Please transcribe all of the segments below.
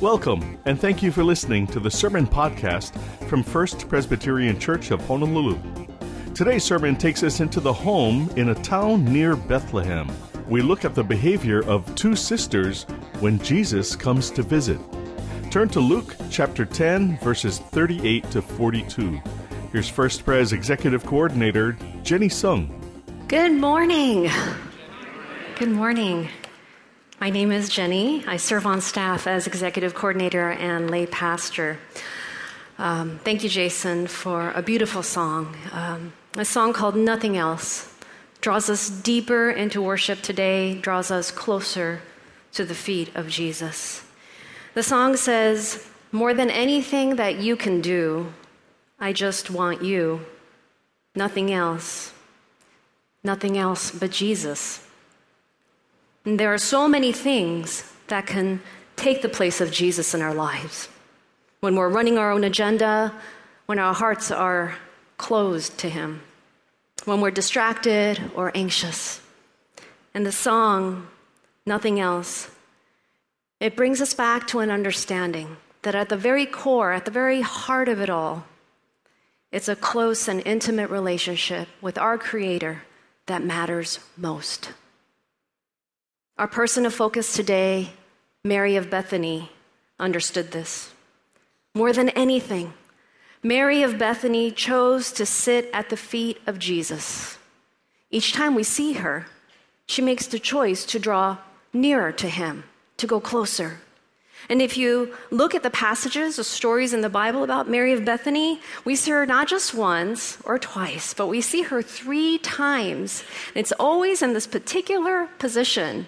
Welcome, and thank you for listening to the Sermon Podcast from First Presbyterian Church of Honolulu. Today's sermon takes us into the home in a town near Bethlehem. We look at the behavior of two sisters when Jesus comes to visit. Turn to Luke chapter 10, verses 38 to 42. Here's First Pres Executive Coordinator Jenny Sung. Good morning. Good morning. My name is Jenny. I serve on staff as executive coordinator and lay pastor. Um, thank you, Jason, for a beautiful song. Um, a song called Nothing Else draws us deeper into worship today, draws us closer to the feet of Jesus. The song says, More than anything that you can do, I just want you. Nothing else. Nothing else but Jesus. And there are so many things that can take the place of Jesus in our lives. When we're running our own agenda, when our hearts are closed to Him, when we're distracted or anxious. And the song, Nothing Else, it brings us back to an understanding that at the very core, at the very heart of it all, it's a close and intimate relationship with our Creator that matters most. Our person of focus today, Mary of Bethany, understood this. More than anything, Mary of Bethany chose to sit at the feet of Jesus. Each time we see her, she makes the choice to draw nearer to him, to go closer. And if you look at the passages, the stories in the Bible about Mary of Bethany, we see her not just once or twice, but we see her three times. And it's always in this particular position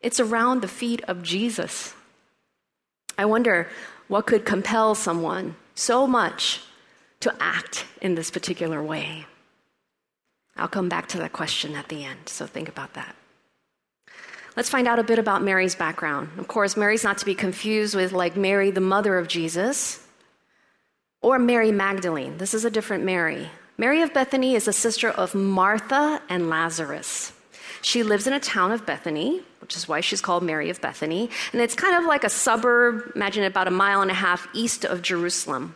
it's around the feet of Jesus. I wonder what could compel someone so much to act in this particular way. I'll come back to that question at the end, so think about that. Let's find out a bit about Mary's background. Of course, Mary's not to be confused with like Mary, the mother of Jesus, or Mary Magdalene. This is a different Mary. Mary of Bethany is a sister of Martha and Lazarus. She lives in a town of Bethany, which is why she's called Mary of Bethany. And it's kind of like a suburb, imagine about a mile and a half east of Jerusalem.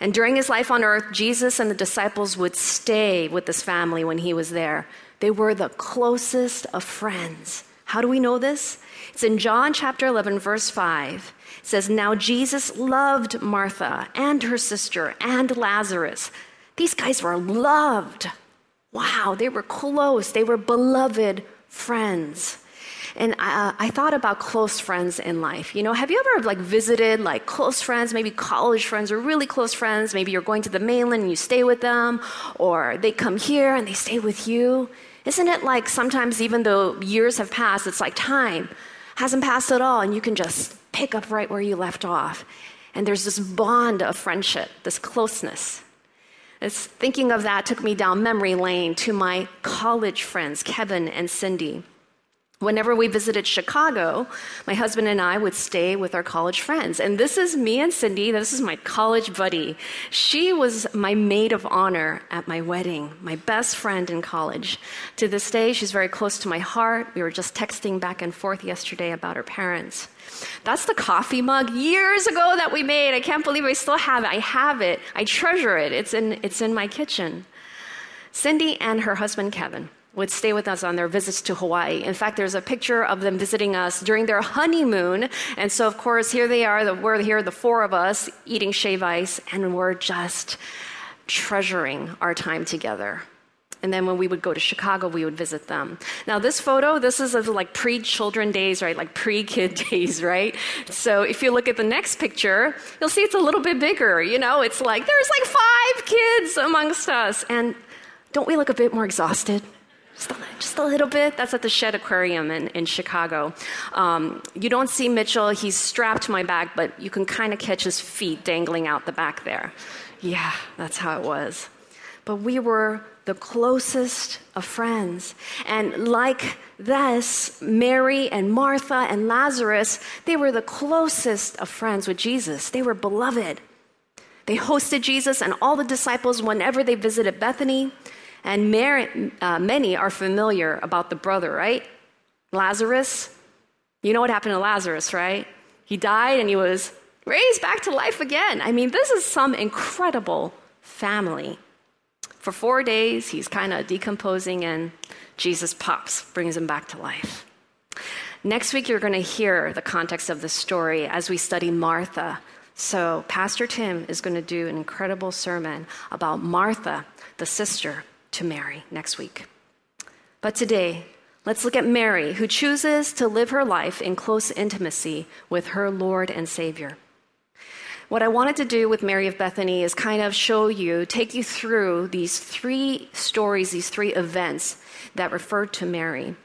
And during his life on earth, Jesus and the disciples would stay with this family when he was there. They were the closest of friends. How do we know this? It's in John chapter 11, verse 5. It says, Now Jesus loved Martha and her sister and Lazarus. These guys were loved. Wow, they were close, they were beloved friends. And I, uh, I, thought about close friends in life. You know, have you ever like visited like close friends, maybe college friends or really close friends? Maybe you're going to the mainland and you stay with them, or they come here and they stay with you. Isn't it like sometimes, even though years have passed, it's like time hasn't passed at all, and you can just pick up right where you left off. And there's this bond of friendship, this closeness. Thinking of that took me down memory lane to my college friends, Kevin and Cindy. Whenever we visited Chicago, my husband and I would stay with our college friends. And this is me and Cindy. This is my college buddy. She was my maid of honor at my wedding, my best friend in college. To this day, she's very close to my heart. We were just texting back and forth yesterday about her parents. That's the coffee mug years ago that we made. I can't believe I still have it. I have it. I treasure it. It's in, it's in my kitchen. Cindy and her husband, Kevin, would stay with us on their visits to Hawaii. In fact, there's a picture of them visiting us during their honeymoon. And so, of course, here they are. We're here, the four of us, eating shave ice, and we're just treasuring our time together. And then when we would go to Chicago, we would visit them. Now, this photo, this is of like pre children days, right? Like pre kid days, right? So if you look at the next picture, you'll see it's a little bit bigger. You know, it's like there's like five kids amongst us. And don't we look a bit more exhausted? Just a, just a, little bit. That's at the Shedd Aquarium in, in Chicago. Um, you don't see Mitchell. He's strapped to my back, but you can kind of catch his feet dangling out the back there. Yeah, that's how it was. But we were the closest of friends. And like this, Mary and Martha and Lazarus, they were the closest of friends with Jesus. They were beloved. They hosted Jesus and all the disciples whenever they visited Bethany. And Mary, uh, many are familiar about the brother, right? Lazarus. You know what happened to Lazarus, right? He died and he was raised back to life again. I mean, this is some incredible family. For four days, he's kind of decomposing, and Jesus pops, brings him back to life. Next week, you're going to hear the context of the story as we study Martha. So, Pastor Tim is going to do an incredible sermon about Martha, the sister to Mary, next week. But today, let's look at Mary, who chooses to live her life in close intimacy with her Lord and Savior. What I wanted to do with Mary of Bethany is kind of show you, take you through these three stories, these three events that refer to Mary.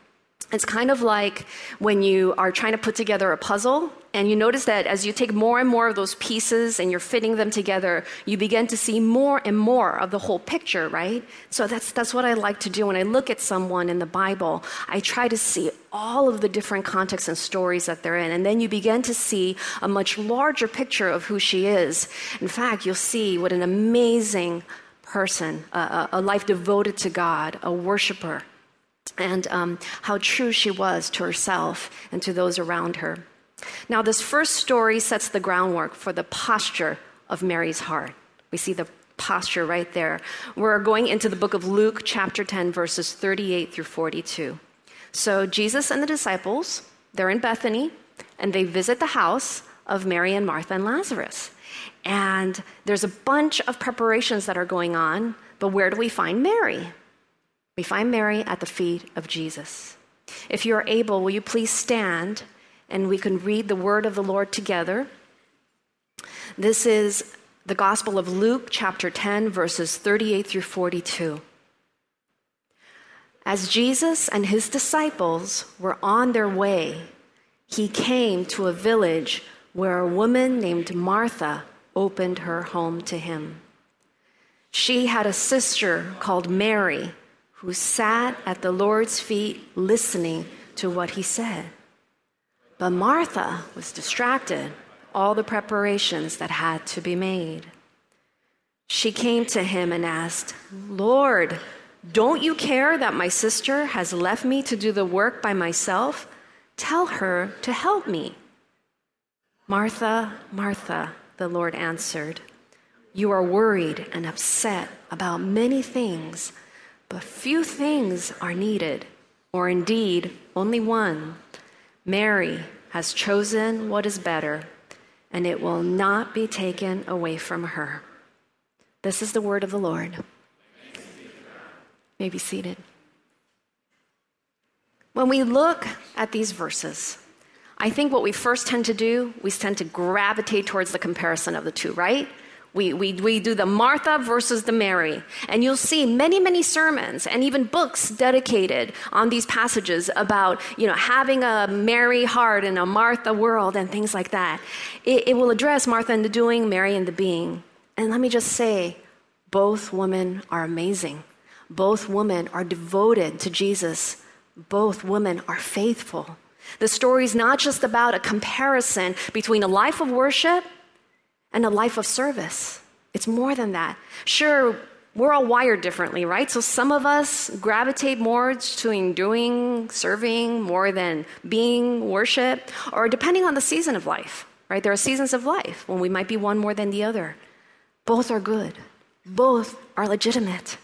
It's kind of like when you are trying to put together a puzzle, and you notice that as you take more and more of those pieces and you're fitting them together, you begin to see more and more of the whole picture, right? So that's, that's what I like to do when I look at someone in the Bible. I try to see all of the different contexts and stories that they're in, and then you begin to see a much larger picture of who she is. In fact, you'll see what an amazing person, a, a life devoted to God, a worshiper and um, how true she was to herself and to those around her. Now, this first story sets the groundwork for the posture of Mary's heart. We see the posture right there. We're going into the book of Luke, chapter 10, verses 38 through 42. So, Jesus and the disciples, they're in Bethany, and they visit the house of Mary and Martha and Lazarus. And there's a bunch of preparations that are going on, but where do we find Mary? We find Mary at the feet of Jesus. If you are able, will you please stand and we can read the word of the Lord together? This is the Gospel of Luke, chapter 10, verses 38 through 42. As Jesus and his disciples were on their way, he came to a village where a woman named Martha opened her home to him. She had a sister called Mary who sat at the Lord's feet listening to what he said. But Martha was distracted, all the preparations that had to be made. She came to him and asked, Lord, don't you care that my sister has left me to do the work by myself? Tell her to help me. Martha, Martha, the Lord answered, You are worried and upset about many things but few things are needed, or indeed only one. Mary has chosen what is better, and it will not be taken away from her. This is the word of the Lord. may be seated. When we look at these verses, I think what we first tend to do, we tend to gravitate towards the comparison of the two, right? We, we, we do the Martha versus the Mary. And you'll see many, many sermons and even books dedicated on these passages about, you know, having a Mary heart in a Martha world and things like that. It, it will address Martha in the doing, Mary in the being. And let me just say, both women are amazing. Both women are devoted to Jesus. Both women are faithful. The story is not just about a comparison between a life of worship and a life of service. It's more than that. Sure, we're all wired differently, right? So some of us gravitate more to doing, serving more than being worship, or depending on the season of life, right? There are seasons of life when we might be one more than the other. Both are good, both are legitimate.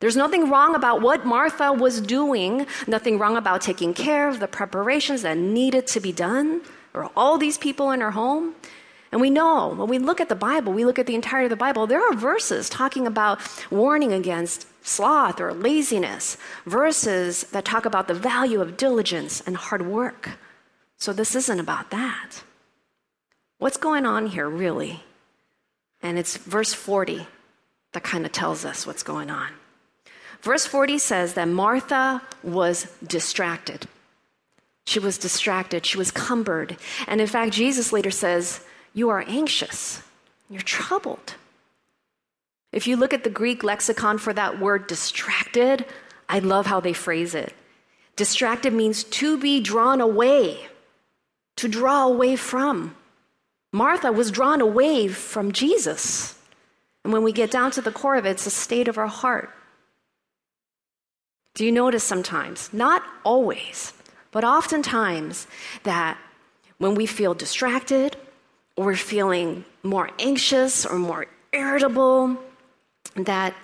There's nothing wrong about what Martha was doing, nothing wrong about taking care of the preparations that needed to be done, or all these people in her home. And we know when we look at the Bible, we look at the entirety of the Bible, there are verses talking about warning against sloth or laziness, verses that talk about the value of diligence and hard work. So this isn't about that. What's going on here, really? And it's verse 40 that kind of tells us what's going on. Verse 40 says that Martha was distracted. She was distracted. She was cumbered. And in fact, Jesus later says, you are anxious, you're troubled. If you look at the Greek lexicon for that word distracted, I love how they phrase it. Distracted means to be drawn away, to draw away from. Martha was drawn away from Jesus. And when we get down to the core of it, it's a state of our heart. Do you notice sometimes, not always, but oftentimes, that when we feel distracted, we're feeling more anxious or more irritable, that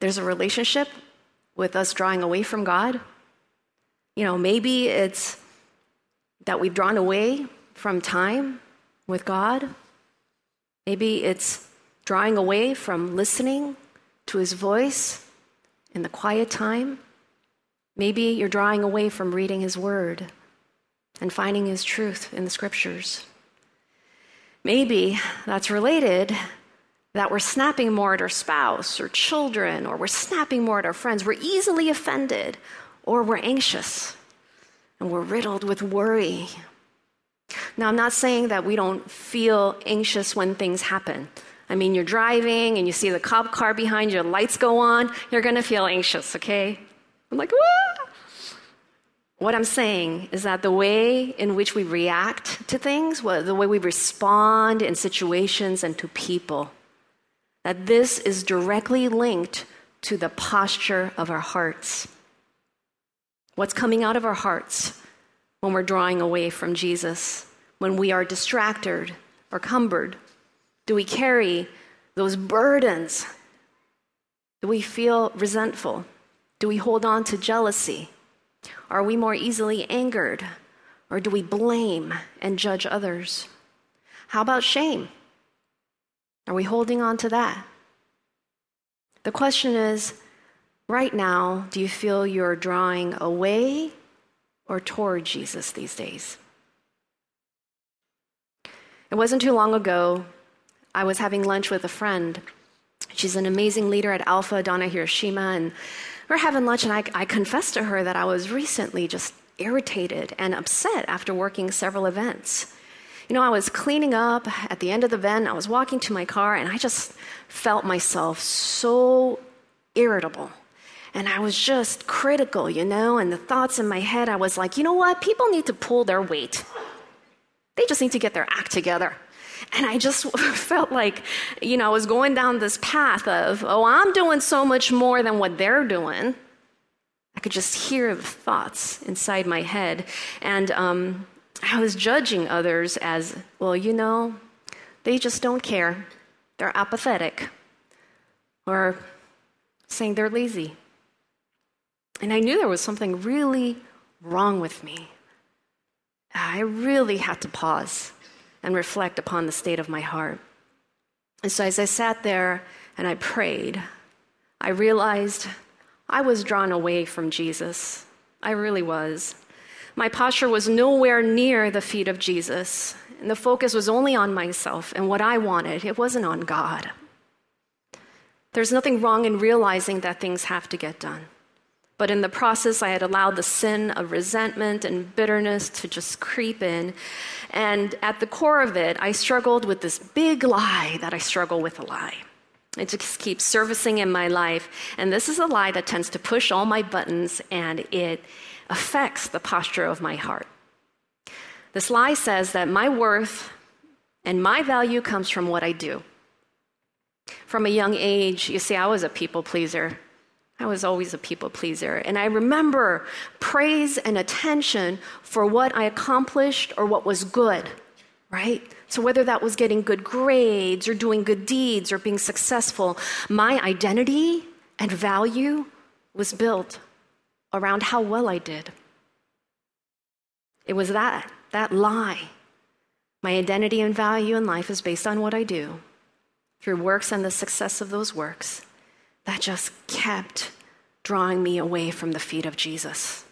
there's a relationship with us drawing away from God. You know, maybe it's that we've drawn away from time with God. Maybe it's drawing away from listening to his voice in the quiet time. Maybe you're drawing away from reading his word and finding his truth in the scriptures. Maybe that's related that we're snapping more at our spouse or children, or we're snapping more at our friends. We're easily offended, or we're anxious, and we're riddled with worry. Now, I'm not saying that we don't feel anxious when things happen. I mean, you're driving and you see the cop car behind you, lights go on, you're gonna feel anxious, okay? I'm like, Wah! What I'm saying is that the way in which we react to things, the way we respond in situations and to people, that this is directly linked to the posture of our hearts. What's coming out of our hearts when we're drawing away from Jesus, when we are distracted or cumbered? Do we carry those burdens? Do we feel resentful? Do we hold on to jealousy? Are we more easily angered? Or do we blame and judge others? How about shame? Are we holding on to that? The question is right now, do you feel you're drawing away or toward Jesus these days? It wasn't too long ago, I was having lunch with a friend. She's an amazing leader at Alpha, Donna Hiroshima, and we're having lunch, and I, I confessed to her that I was recently just irritated and upset after working several events. You know, I was cleaning up at the end of the event, I was walking to my car, and I just felt myself so irritable. And I was just critical, you know, and the thoughts in my head, I was like, you know what? People need to pull their weight. They just need to get their act together. And I just felt like, you know, I was going down this path of, oh, I'm doing so much more than what they're doing. I could just hear the thoughts inside my head. And um, I was judging others as, well, you know, they just don't care. They're apathetic. Or saying they're lazy. And I knew there was something really wrong with me. I really had to pause and reflect upon the state of my heart. And so as I sat there and I prayed, I realized I was drawn away from Jesus. I really was. My posture was nowhere near the feet of Jesus, and the focus was only on myself and what I wanted. It wasn't on God. There's nothing wrong in realizing that things have to get done. But in the process, I had allowed the sin of resentment and bitterness to just creep in. And at the core of it, I struggled with this big lie that I struggle with a lie. It just keeps servicing in my life. And this is a lie that tends to push all my buttons and it affects the posture of my heart. This lie says that my worth and my value comes from what I do. From a young age, you see, I was a people pleaser. I was always a people pleaser. And I remember praise and attention for what I accomplished or what was good, right? So, whether that was getting good grades or doing good deeds or being successful, my identity and value was built around how well I did. It was that, that lie. My identity and value in life is based on what I do through works and the success of those works. That just kept drawing me away from the feet of Jesus.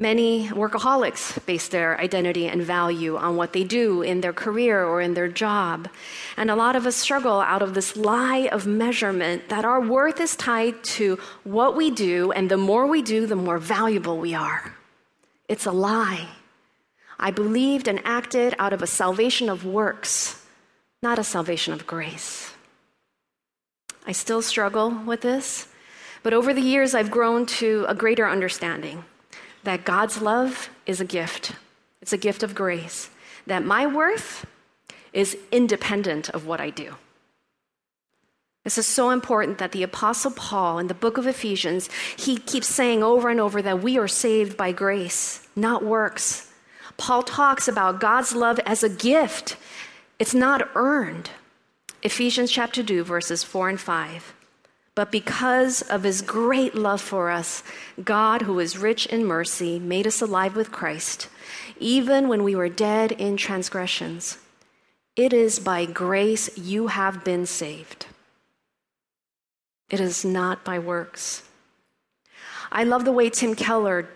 Many workaholics base their identity and value on what they do in their career or in their job. And a lot of us struggle out of this lie of measurement that our worth is tied to what we do, and the more we do, the more valuable we are. It's a lie. I believed and acted out of a salvation of works, not a salvation of grace. I still struggle with this, but over the years, I've grown to a greater understanding that God's love is a gift, it's a gift of grace, that my worth is independent of what I do. This is so important that the Apostle Paul in the book of Ephesians, he keeps saying over and over that we are saved by grace, not works. Paul talks about God's love as a gift, it's not earned. Ephesians chapter 2, verses 4 and 5. But because of his great love for us, God, who is rich in mercy, made us alive with Christ, even when we were dead in transgressions. It is by grace you have been saved. It is not by works. I love the way Tim Keller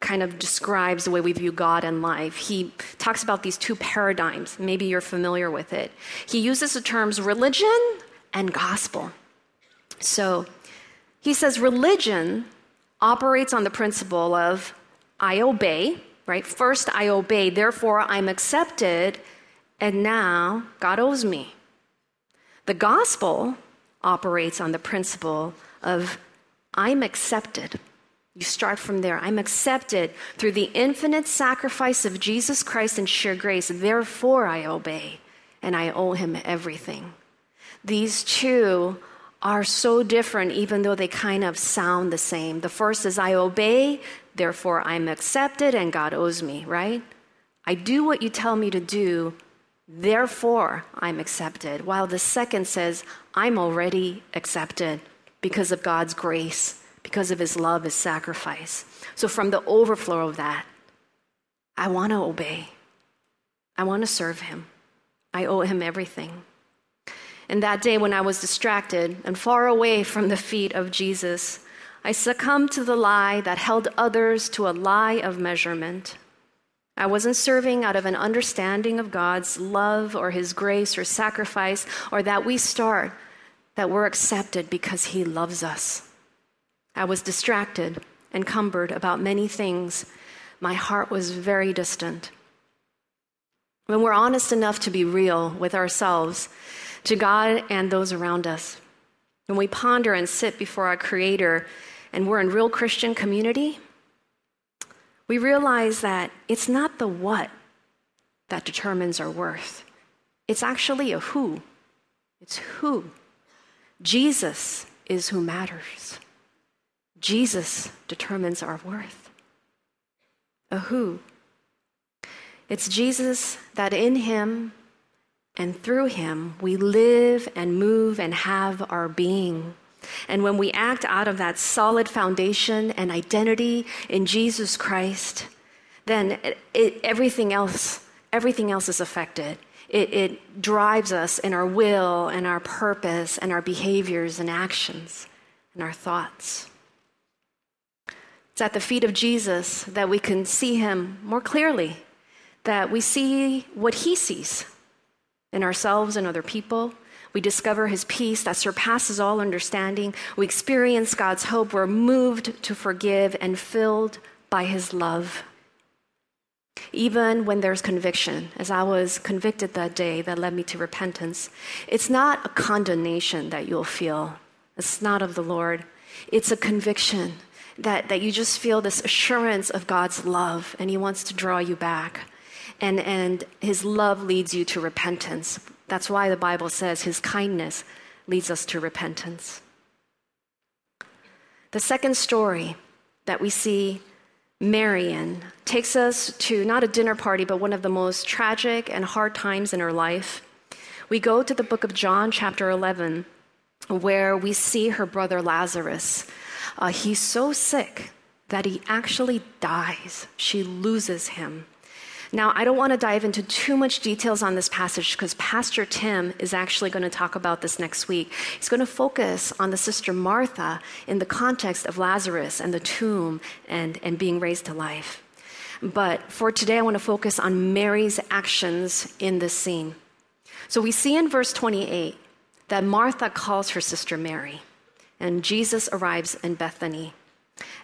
kind of describes the way we view God and life. He talks about these two paradigms. Maybe you're familiar with it. He uses the terms religion and gospel. So he says religion operates on the principle of I obey, right? First, I obey, therefore, I'm accepted, and now God owes me. The gospel operates on the principle of I'm accepted. You start from there. I'm accepted through the infinite sacrifice of Jesus Christ and sheer grace. Therefore, I obey, and I owe him everything. These two are so different, even though they kind of sound the same. The first is I obey, therefore I'm accepted, and God owes me, right? I do what you tell me to do, therefore I'm accepted. While the second says, I'm already accepted because of God's grace, because of his love, his sacrifice. So, from the overflow of that, I want to obey. I want to serve him. I owe him everything. And that day, when I was distracted and far away from the feet of Jesus, I succumbed to the lie that held others to a lie of measurement. I wasn't serving out of an understanding of God's love or His grace or sacrifice, or that we start, that we're accepted because He loves us. I was distracted, encumbered about many things. My heart was very distant. When we're honest enough to be real with ourselves, to God and those around us. When we ponder and sit before our Creator and we're in real Christian community, we realize that it's not the what that determines our worth, it's actually a who. It's who. Jesus is who matters. Jesus determines our worth. A who. It's Jesus that in him and through him, we live and move and have our being. And when we act out of that solid foundation and identity in Jesus Christ, then it, it, everything else, everything else is affected. It, it drives us in our will and our purpose and our behaviors and actions and our thoughts. It's at the feet of Jesus that we can see him more clearly, that we see what he sees in ourselves and other people. We discover his peace that surpasses all understanding. We experience God's hope. We're moved to forgive and filled by his love. Even when there's conviction, as I was convicted that day that led me to repentance, it's not a condemnation that you'll feel. It's not of the Lord. It's a conviction that, that you just feel this assurance of God's love and he wants to draw you back and, and his love leads you to repentance. That's why the Bible says his kindness leads us to repentance. The second story that we see Marian takes us to not a dinner party, but one of the most tragic and hard times in her life. We go to the book of John, chapter 11, where we see her brother Lazarus. Uh, he's so sick that he actually dies. She loses him. Now, I don't want to dive into too much details on this passage because Pastor Tim is actually going to talk about this next week. He's going to focus on the sister Martha in the context of Lazarus and the tomb and, and being raised to life. But for today, I want to focus on Mary's actions in this scene. So we see in verse 28 that Martha calls her sister Mary, and Jesus arrives in Bethany.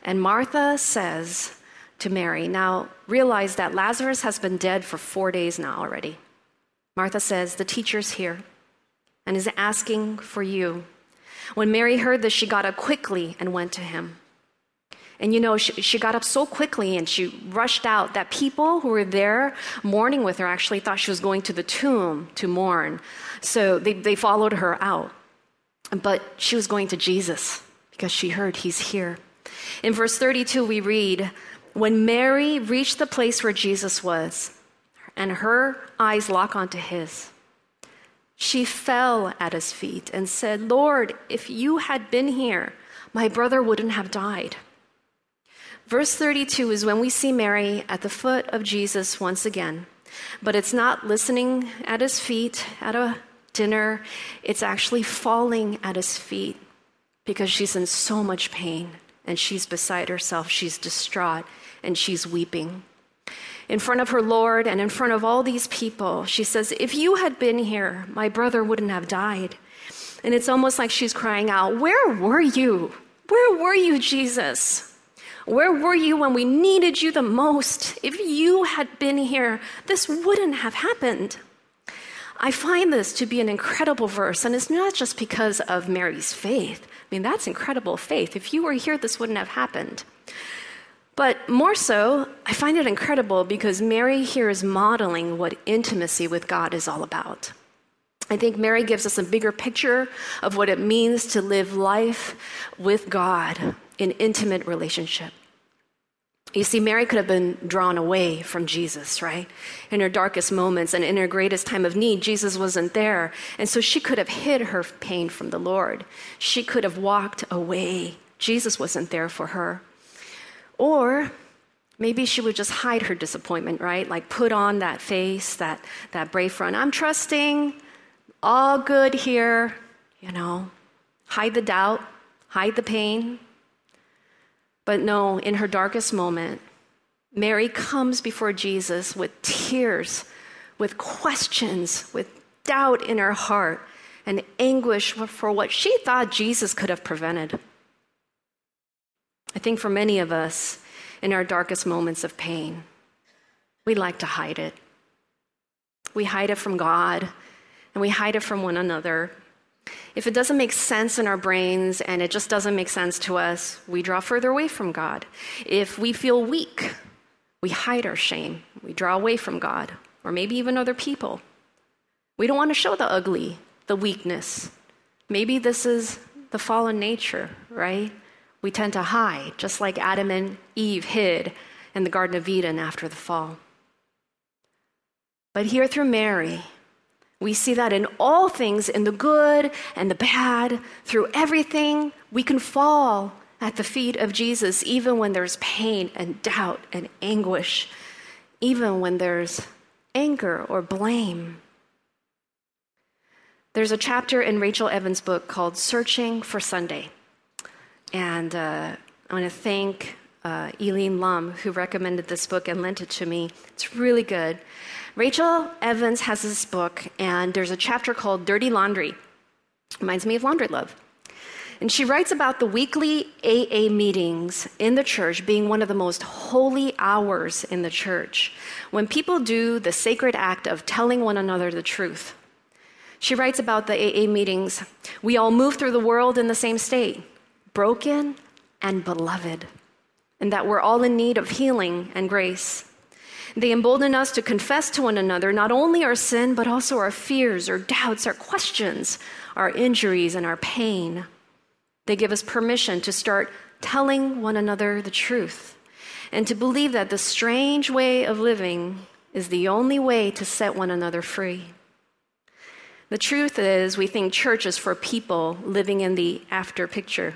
And Martha says, to Mary. Now, realize that Lazarus has been dead for four days now already. Martha says, The teacher's here and is asking for you. When Mary heard this, she got up quickly and went to him. And you know, she, she, got up so quickly and she rushed out that people who were there mourning with her actually thought she was going to the tomb to mourn. So they, they followed her out. But she was going to Jesus because she heard he's here. In verse 32, we read, when Mary reached the place where Jesus was and her eyes lock onto his, she fell at his feet and said, Lord, if you had been here, my brother wouldn't have died. Verse 32 is when we see Mary at the foot of Jesus once again. But it's not listening at his feet at a dinner, it's actually falling at his feet because she's in so much pain and she's beside herself. She's distraught and she's weeping. In front of her Lord and in front of all these people, she says, If you had been here, my brother wouldn't have died. And it's almost like she's crying out, Where were you? Where were you, Jesus? Where were you when we needed you the most? If you had been here, this wouldn't have happened. I find this to be an incredible verse, and it's not just because of Mary's faith. I mean, that's incredible faith. If you were here, this wouldn't have happened. But more so, I find it incredible because Mary here is modeling what intimacy with God is all about. I think Mary gives us a bigger picture of what it means to live life with God in intimate relationship. You see, Mary could have been drawn away from Jesus, right? In her darkest moments and in her greatest time of need, Jesus wasn't there. And so she could have hid her pain from the Lord. She could have walked away. Jesus wasn't there for her. Or maybe she would just hide her disappointment, right? Like put on that face, that, that brave front. I'm trusting, all good here, you know. Hide the doubt, hide the pain. But no, in her darkest moment, Mary comes before Jesus with tears, with questions, with doubt in her heart, and anguish for what she thought Jesus could have prevented. I think for many of us, in our darkest moments of pain, we like to hide it. We hide it from God, and we hide it from one another, if it doesn't make sense in our brains and it just doesn't make sense to us, we draw further away from God. If we feel weak, we hide our shame. We draw away from God, or maybe even other people. We don't want to show the ugly, the weakness. Maybe this is the fallen nature, right? We tend to hide, just like Adam and Eve hid in the Garden of Eden after the fall. But here through Mary, we see that in all things, in the good and the bad, through everything, we can fall at the feet of Jesus, even when there's pain and doubt and anguish, even when there's anger or blame. There's a chapter in Rachel Evans' book called Searching for Sunday. And uh, I want to thank uh, Eileen Lum, who recommended this book and lent it to me. It's really good. Rachel Evans has this book, and there's a chapter called Dirty Laundry. Reminds me of Laundry Love. And she writes about the weekly AA meetings in the church being one of the most holy hours in the church, when people do the sacred act of telling one another the truth. She writes about the AA meetings. We all move through the world in the same state, broken and beloved, and that we're all in need of healing and grace. They embolden us to confess to one another not only our sin, but also our fears, our doubts, our questions, our injuries, and our pain. They give us permission to start telling one another the truth and to believe that the strange way of living is the only way to set one another free. The truth is, we think church is for people living in the after picture.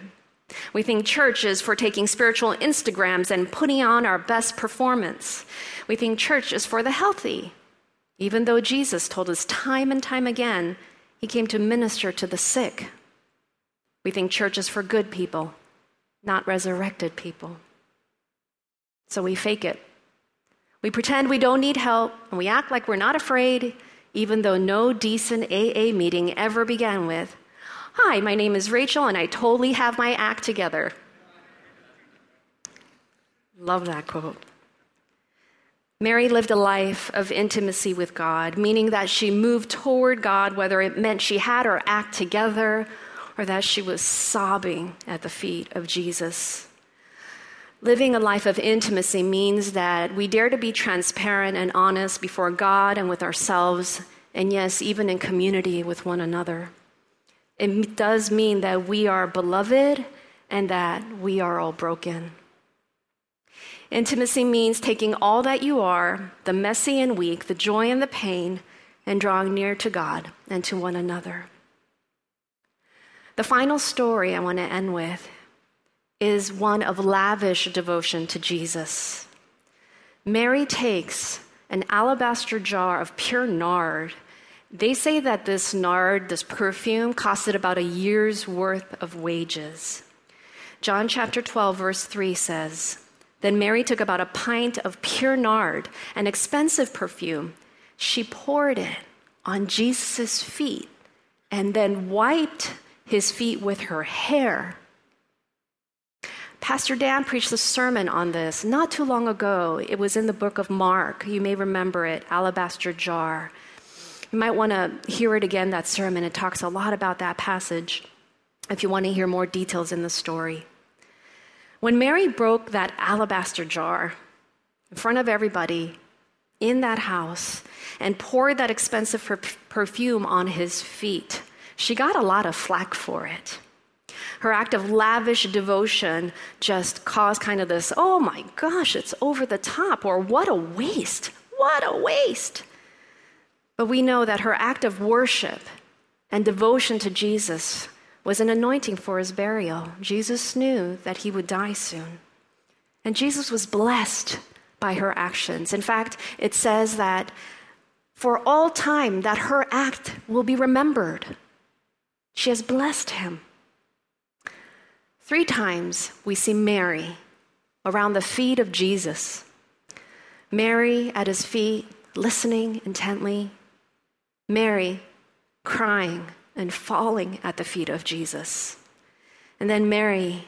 We think church is for taking spiritual Instagrams and putting on our best performance. We think church is for the healthy, even though Jesus told us time and time again he came to minister to the sick. We think church is for good people, not resurrected people. So we fake it. We pretend we don't need help, and we act like we're not afraid, even though no decent AA meeting ever began with, Hi, my name is Rachel, and I totally have my act together. Love that quote. Mary lived a life of intimacy with God, meaning that she moved toward God, whether it meant she had her act together or that she was sobbing at the feet of Jesus. Living a life of intimacy means that we dare to be transparent and honest before God and with ourselves, and yes, even in community with one another. It does mean that we are beloved and that we are all broken. Intimacy means taking all that you are, the messy and weak, the joy and the pain, and drawing near to God and to one another. The final story I want to end with is one of lavish devotion to Jesus. Mary takes an alabaster jar of pure nard. They say that this nard, this perfume, costed about a year's worth of wages. John chapter 12, verse 3 says, Then Mary took about a pint of pure nard, an expensive perfume. She poured it on Jesus' feet and then wiped his feet with her hair. Pastor Dan preached a sermon on this not too long ago. It was in the book of Mark. You may remember it, Alabaster Jar. You might want to hear it again, that sermon. It talks a lot about that passage if you want to hear more details in the story. When Mary broke that alabaster jar in front of everybody in that house and poured that expensive per- perfume on his feet, she got a lot of flack for it. Her act of lavish devotion just caused kind of this, oh my gosh, it's over the top, or what a waste, what a waste. But we know that her act of worship and devotion to Jesus was an anointing for his burial. Jesus knew that he would die soon. And Jesus was blessed by her actions. In fact, it says that for all time that her act will be remembered. She has blessed him. Three times we see Mary around the feet of Jesus. Mary at his feet, listening intently. Mary crying and falling at the feet of Jesus. And then Mary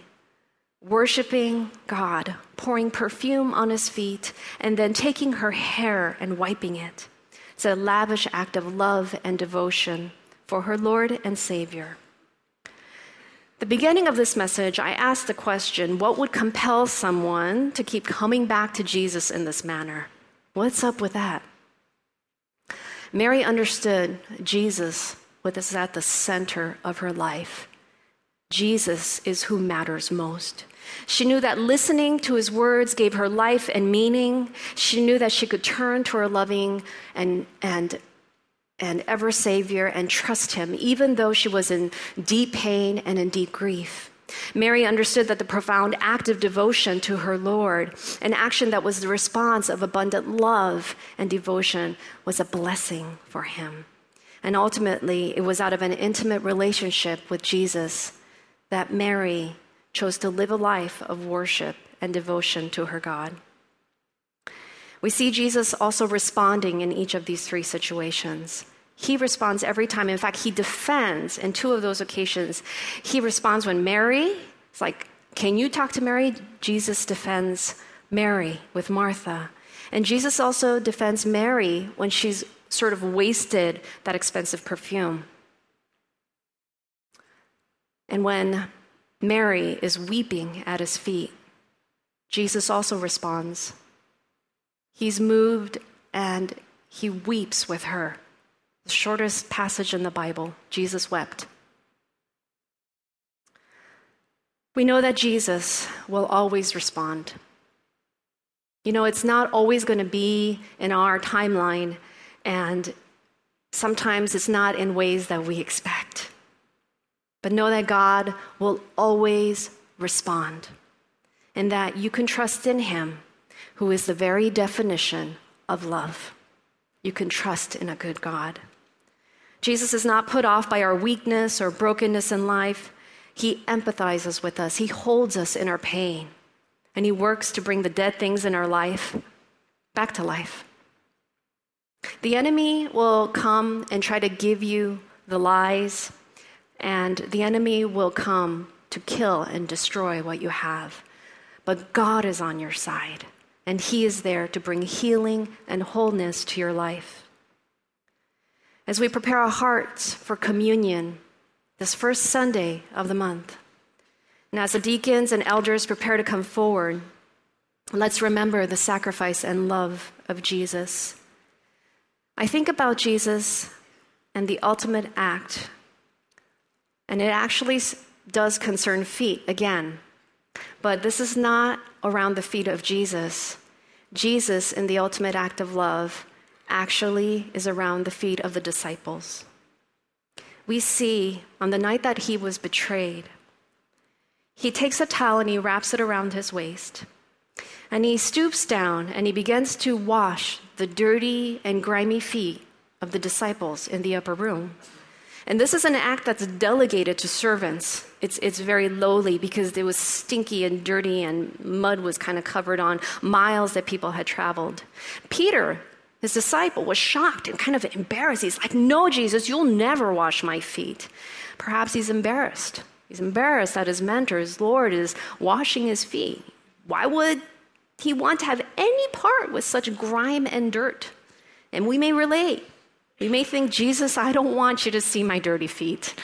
worshiping God, pouring perfume on his feet, and then taking her hair and wiping it. It's a lavish act of love and devotion for her Lord and Savior. The beginning of this message, I asked the question what would compel someone to keep coming back to Jesus in this manner? What's up with that? Mary understood Jesus was at the center of her life. Jesus is who matters most. She knew that listening to his words gave her life and meaning. She knew that she could turn to her loving and, and and ever Savior and trust Him, even though she was in deep pain and in deep grief. Mary understood that the profound act of devotion to her Lord, an action that was the response of abundant love and devotion, was a blessing for him. And ultimately, it was out of an intimate relationship with Jesus that Mary chose to live a life of worship and devotion to her God. We see Jesus also responding in each of these three situations. He responds every time. In fact, he defends in two of those occasions. He responds when Mary, it's like, Can you talk to Mary? Jesus defends Mary with Martha. And Jesus also defends Mary when she's sort of wasted that expensive perfume. And when Mary is weeping at his feet, Jesus also responds. He's moved and he weeps with her. The shortest passage in the Bible, Jesus wept. We know that Jesus will always respond. You know, it's not always going to be in our timeline, and sometimes it's not in ways that we expect. But know that God will always respond, and that you can trust in Him, who is the very definition of love. You can trust in a good God. Jesus is not put off by our weakness or brokenness in life. He empathizes with us, He holds us in our pain, and He works to bring the dead things in our life back to life. The enemy will come and try to give you the lies, and the enemy will come to kill and destroy what you have. But God is on your side, and He is there to bring healing and wholeness to your life. As we prepare our hearts for communion this first Sunday of the month, and as the deacons and elders prepare to come forward, let's remember the sacrifice and love of Jesus. I think about Jesus and the ultimate act, and it actually does concern feet again. But this is not around the feet of Jesus. Jesus, in the ultimate act of love, actually is around the feet of the disciples. We see on the night that he was betrayed, he takes a towel and he wraps it around his waist. And he stoops down and he begins to wash the dirty and grimy feet of the disciples in the upper room. And this is an act that's delegated to servants. It's, it's very lowly because it was stinky and dirty and mud was kind of covered on miles that people had traveled. Peter, his disciple, was shocked and kind of embarrassed. He's like, No, Jesus, you'll never wash my feet. Perhaps he's embarrassed. He's embarrassed that his mentor, his Lord, is washing his feet. Why would he want to have any part with such grime and dirt? And we may relate. We may think, Jesus, I don't want you to see my dirty feet.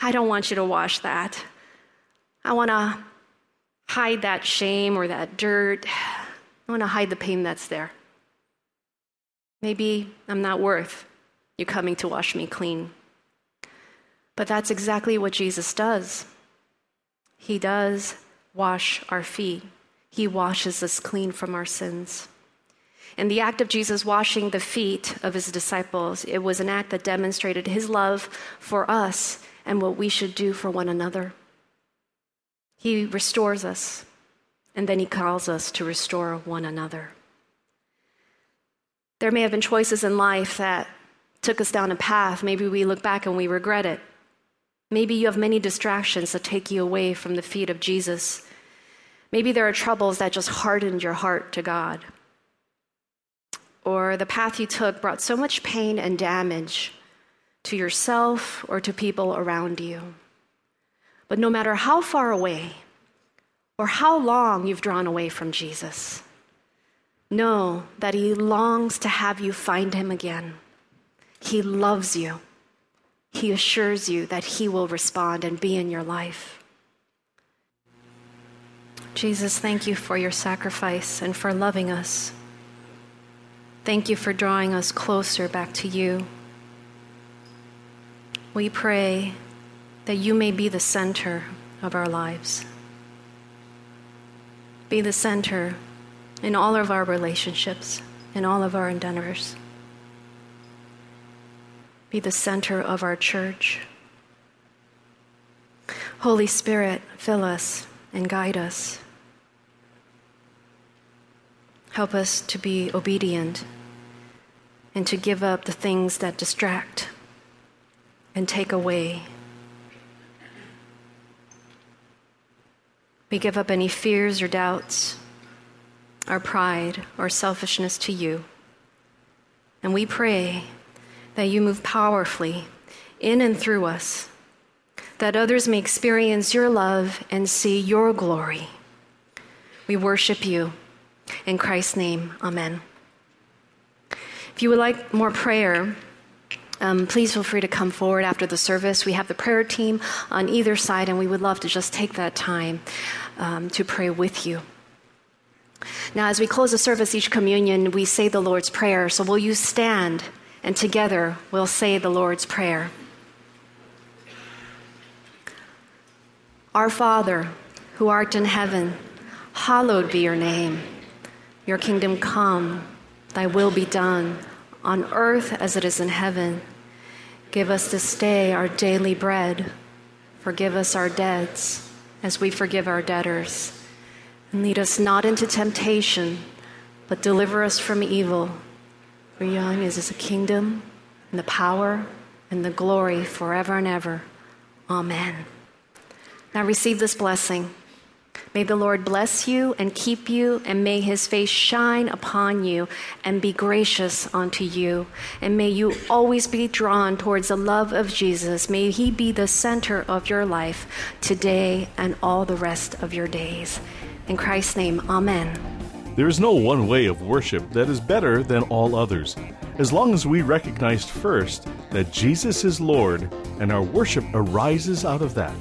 I don't want you to wash that. I want to hide that shame or that dirt. I want to hide the pain that's there. Maybe I'm not worth you coming to wash me clean. But that's exactly what Jesus does. He does wash our feet, He washes us clean from our sins. In the act of Jesus washing the feet of his disciples, it was an act that demonstrated his love for us and what we should do for one another. He restores us, and then he calls us to restore one another. There may have been choices in life that took us down a path. Maybe we look back and we regret it. Maybe you have many distractions that take you away from the feet of Jesus. Maybe there are troubles that just hardened your heart to God or the path you took brought so much pain and damage to yourself or to people around you. But no matter how far away or how long you've drawn away from Jesus, know that He longs to have you find Him again. He loves you. He assures you that He will respond and be in your life. Jesus, thank you for your sacrifice and for loving us. Thank you for drawing us closer back to you. We pray that you may be the center of our lives. Be the center in all of our relationships, in all of our endeavors. Be the center of our church. Holy Spirit, fill us and guide us. Help us to be obedient and to give up the things that distract and take away. We give up any fears or doubts, our pride or selfishness to you. And we pray that you move powerfully in and through us, that others may experience your love and see your glory. We worship you. In Christ's name, amen. If you would like more prayer, um, please feel free to come forward after the service. We have the prayer team on either side, and we would love to just take that time um, to pray with you. Now, as we close the service, each communion, we say the Lord's Prayer. So, will you stand and together we'll say the Lord's Prayer? Our Father, who art in heaven, hallowed be your name. Your kingdom come Thy will be done on earth as it is in heaven. Give us this day our daily bread. Forgive us our debts as we forgive our debtors. Lead us not into temptation, but deliver us from evil. For young is the kingdom and the power and the glory forever and ever. Amen. Now receive this blessing. May the Lord bless you and keep you, and may his face shine upon you and be gracious unto you. And may you always be drawn towards the love of Jesus. May he be the center of your life today and all the rest of your days. In Christ's name, amen. There is no one way of worship that is better than all others, as long as we recognize first that Jesus is Lord and our worship arises out of that.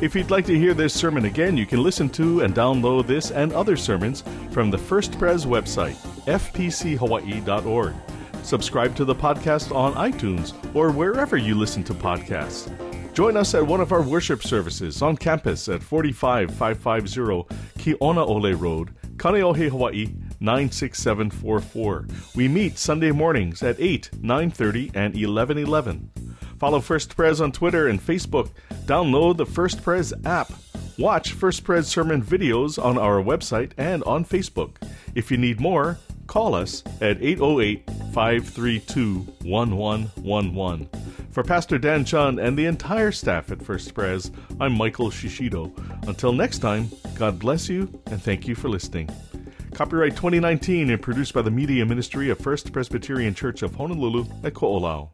If you'd like to hear this sermon again, you can listen to and download this and other sermons from the First Pres website, fpchawaii.org. Subscribe to the podcast on iTunes or wherever you listen to podcasts. Join us at one of our worship services on campus at 45550 Kionaole Road, Kaneohe, Hawaii 96744. We meet Sunday mornings at 8, 9:30 and 11:11. Follow First Pres on Twitter and Facebook. Download the First Pres app. Watch First Pres sermon videos on our website and on Facebook. If you need more, call us at 808 532 1111. For Pastor Dan Chun and the entire staff at First Pres, I'm Michael Shishido. Until next time, God bless you and thank you for listening. Copyright 2019 and produced by the Media Ministry of First Presbyterian Church of Honolulu at Ko'olau.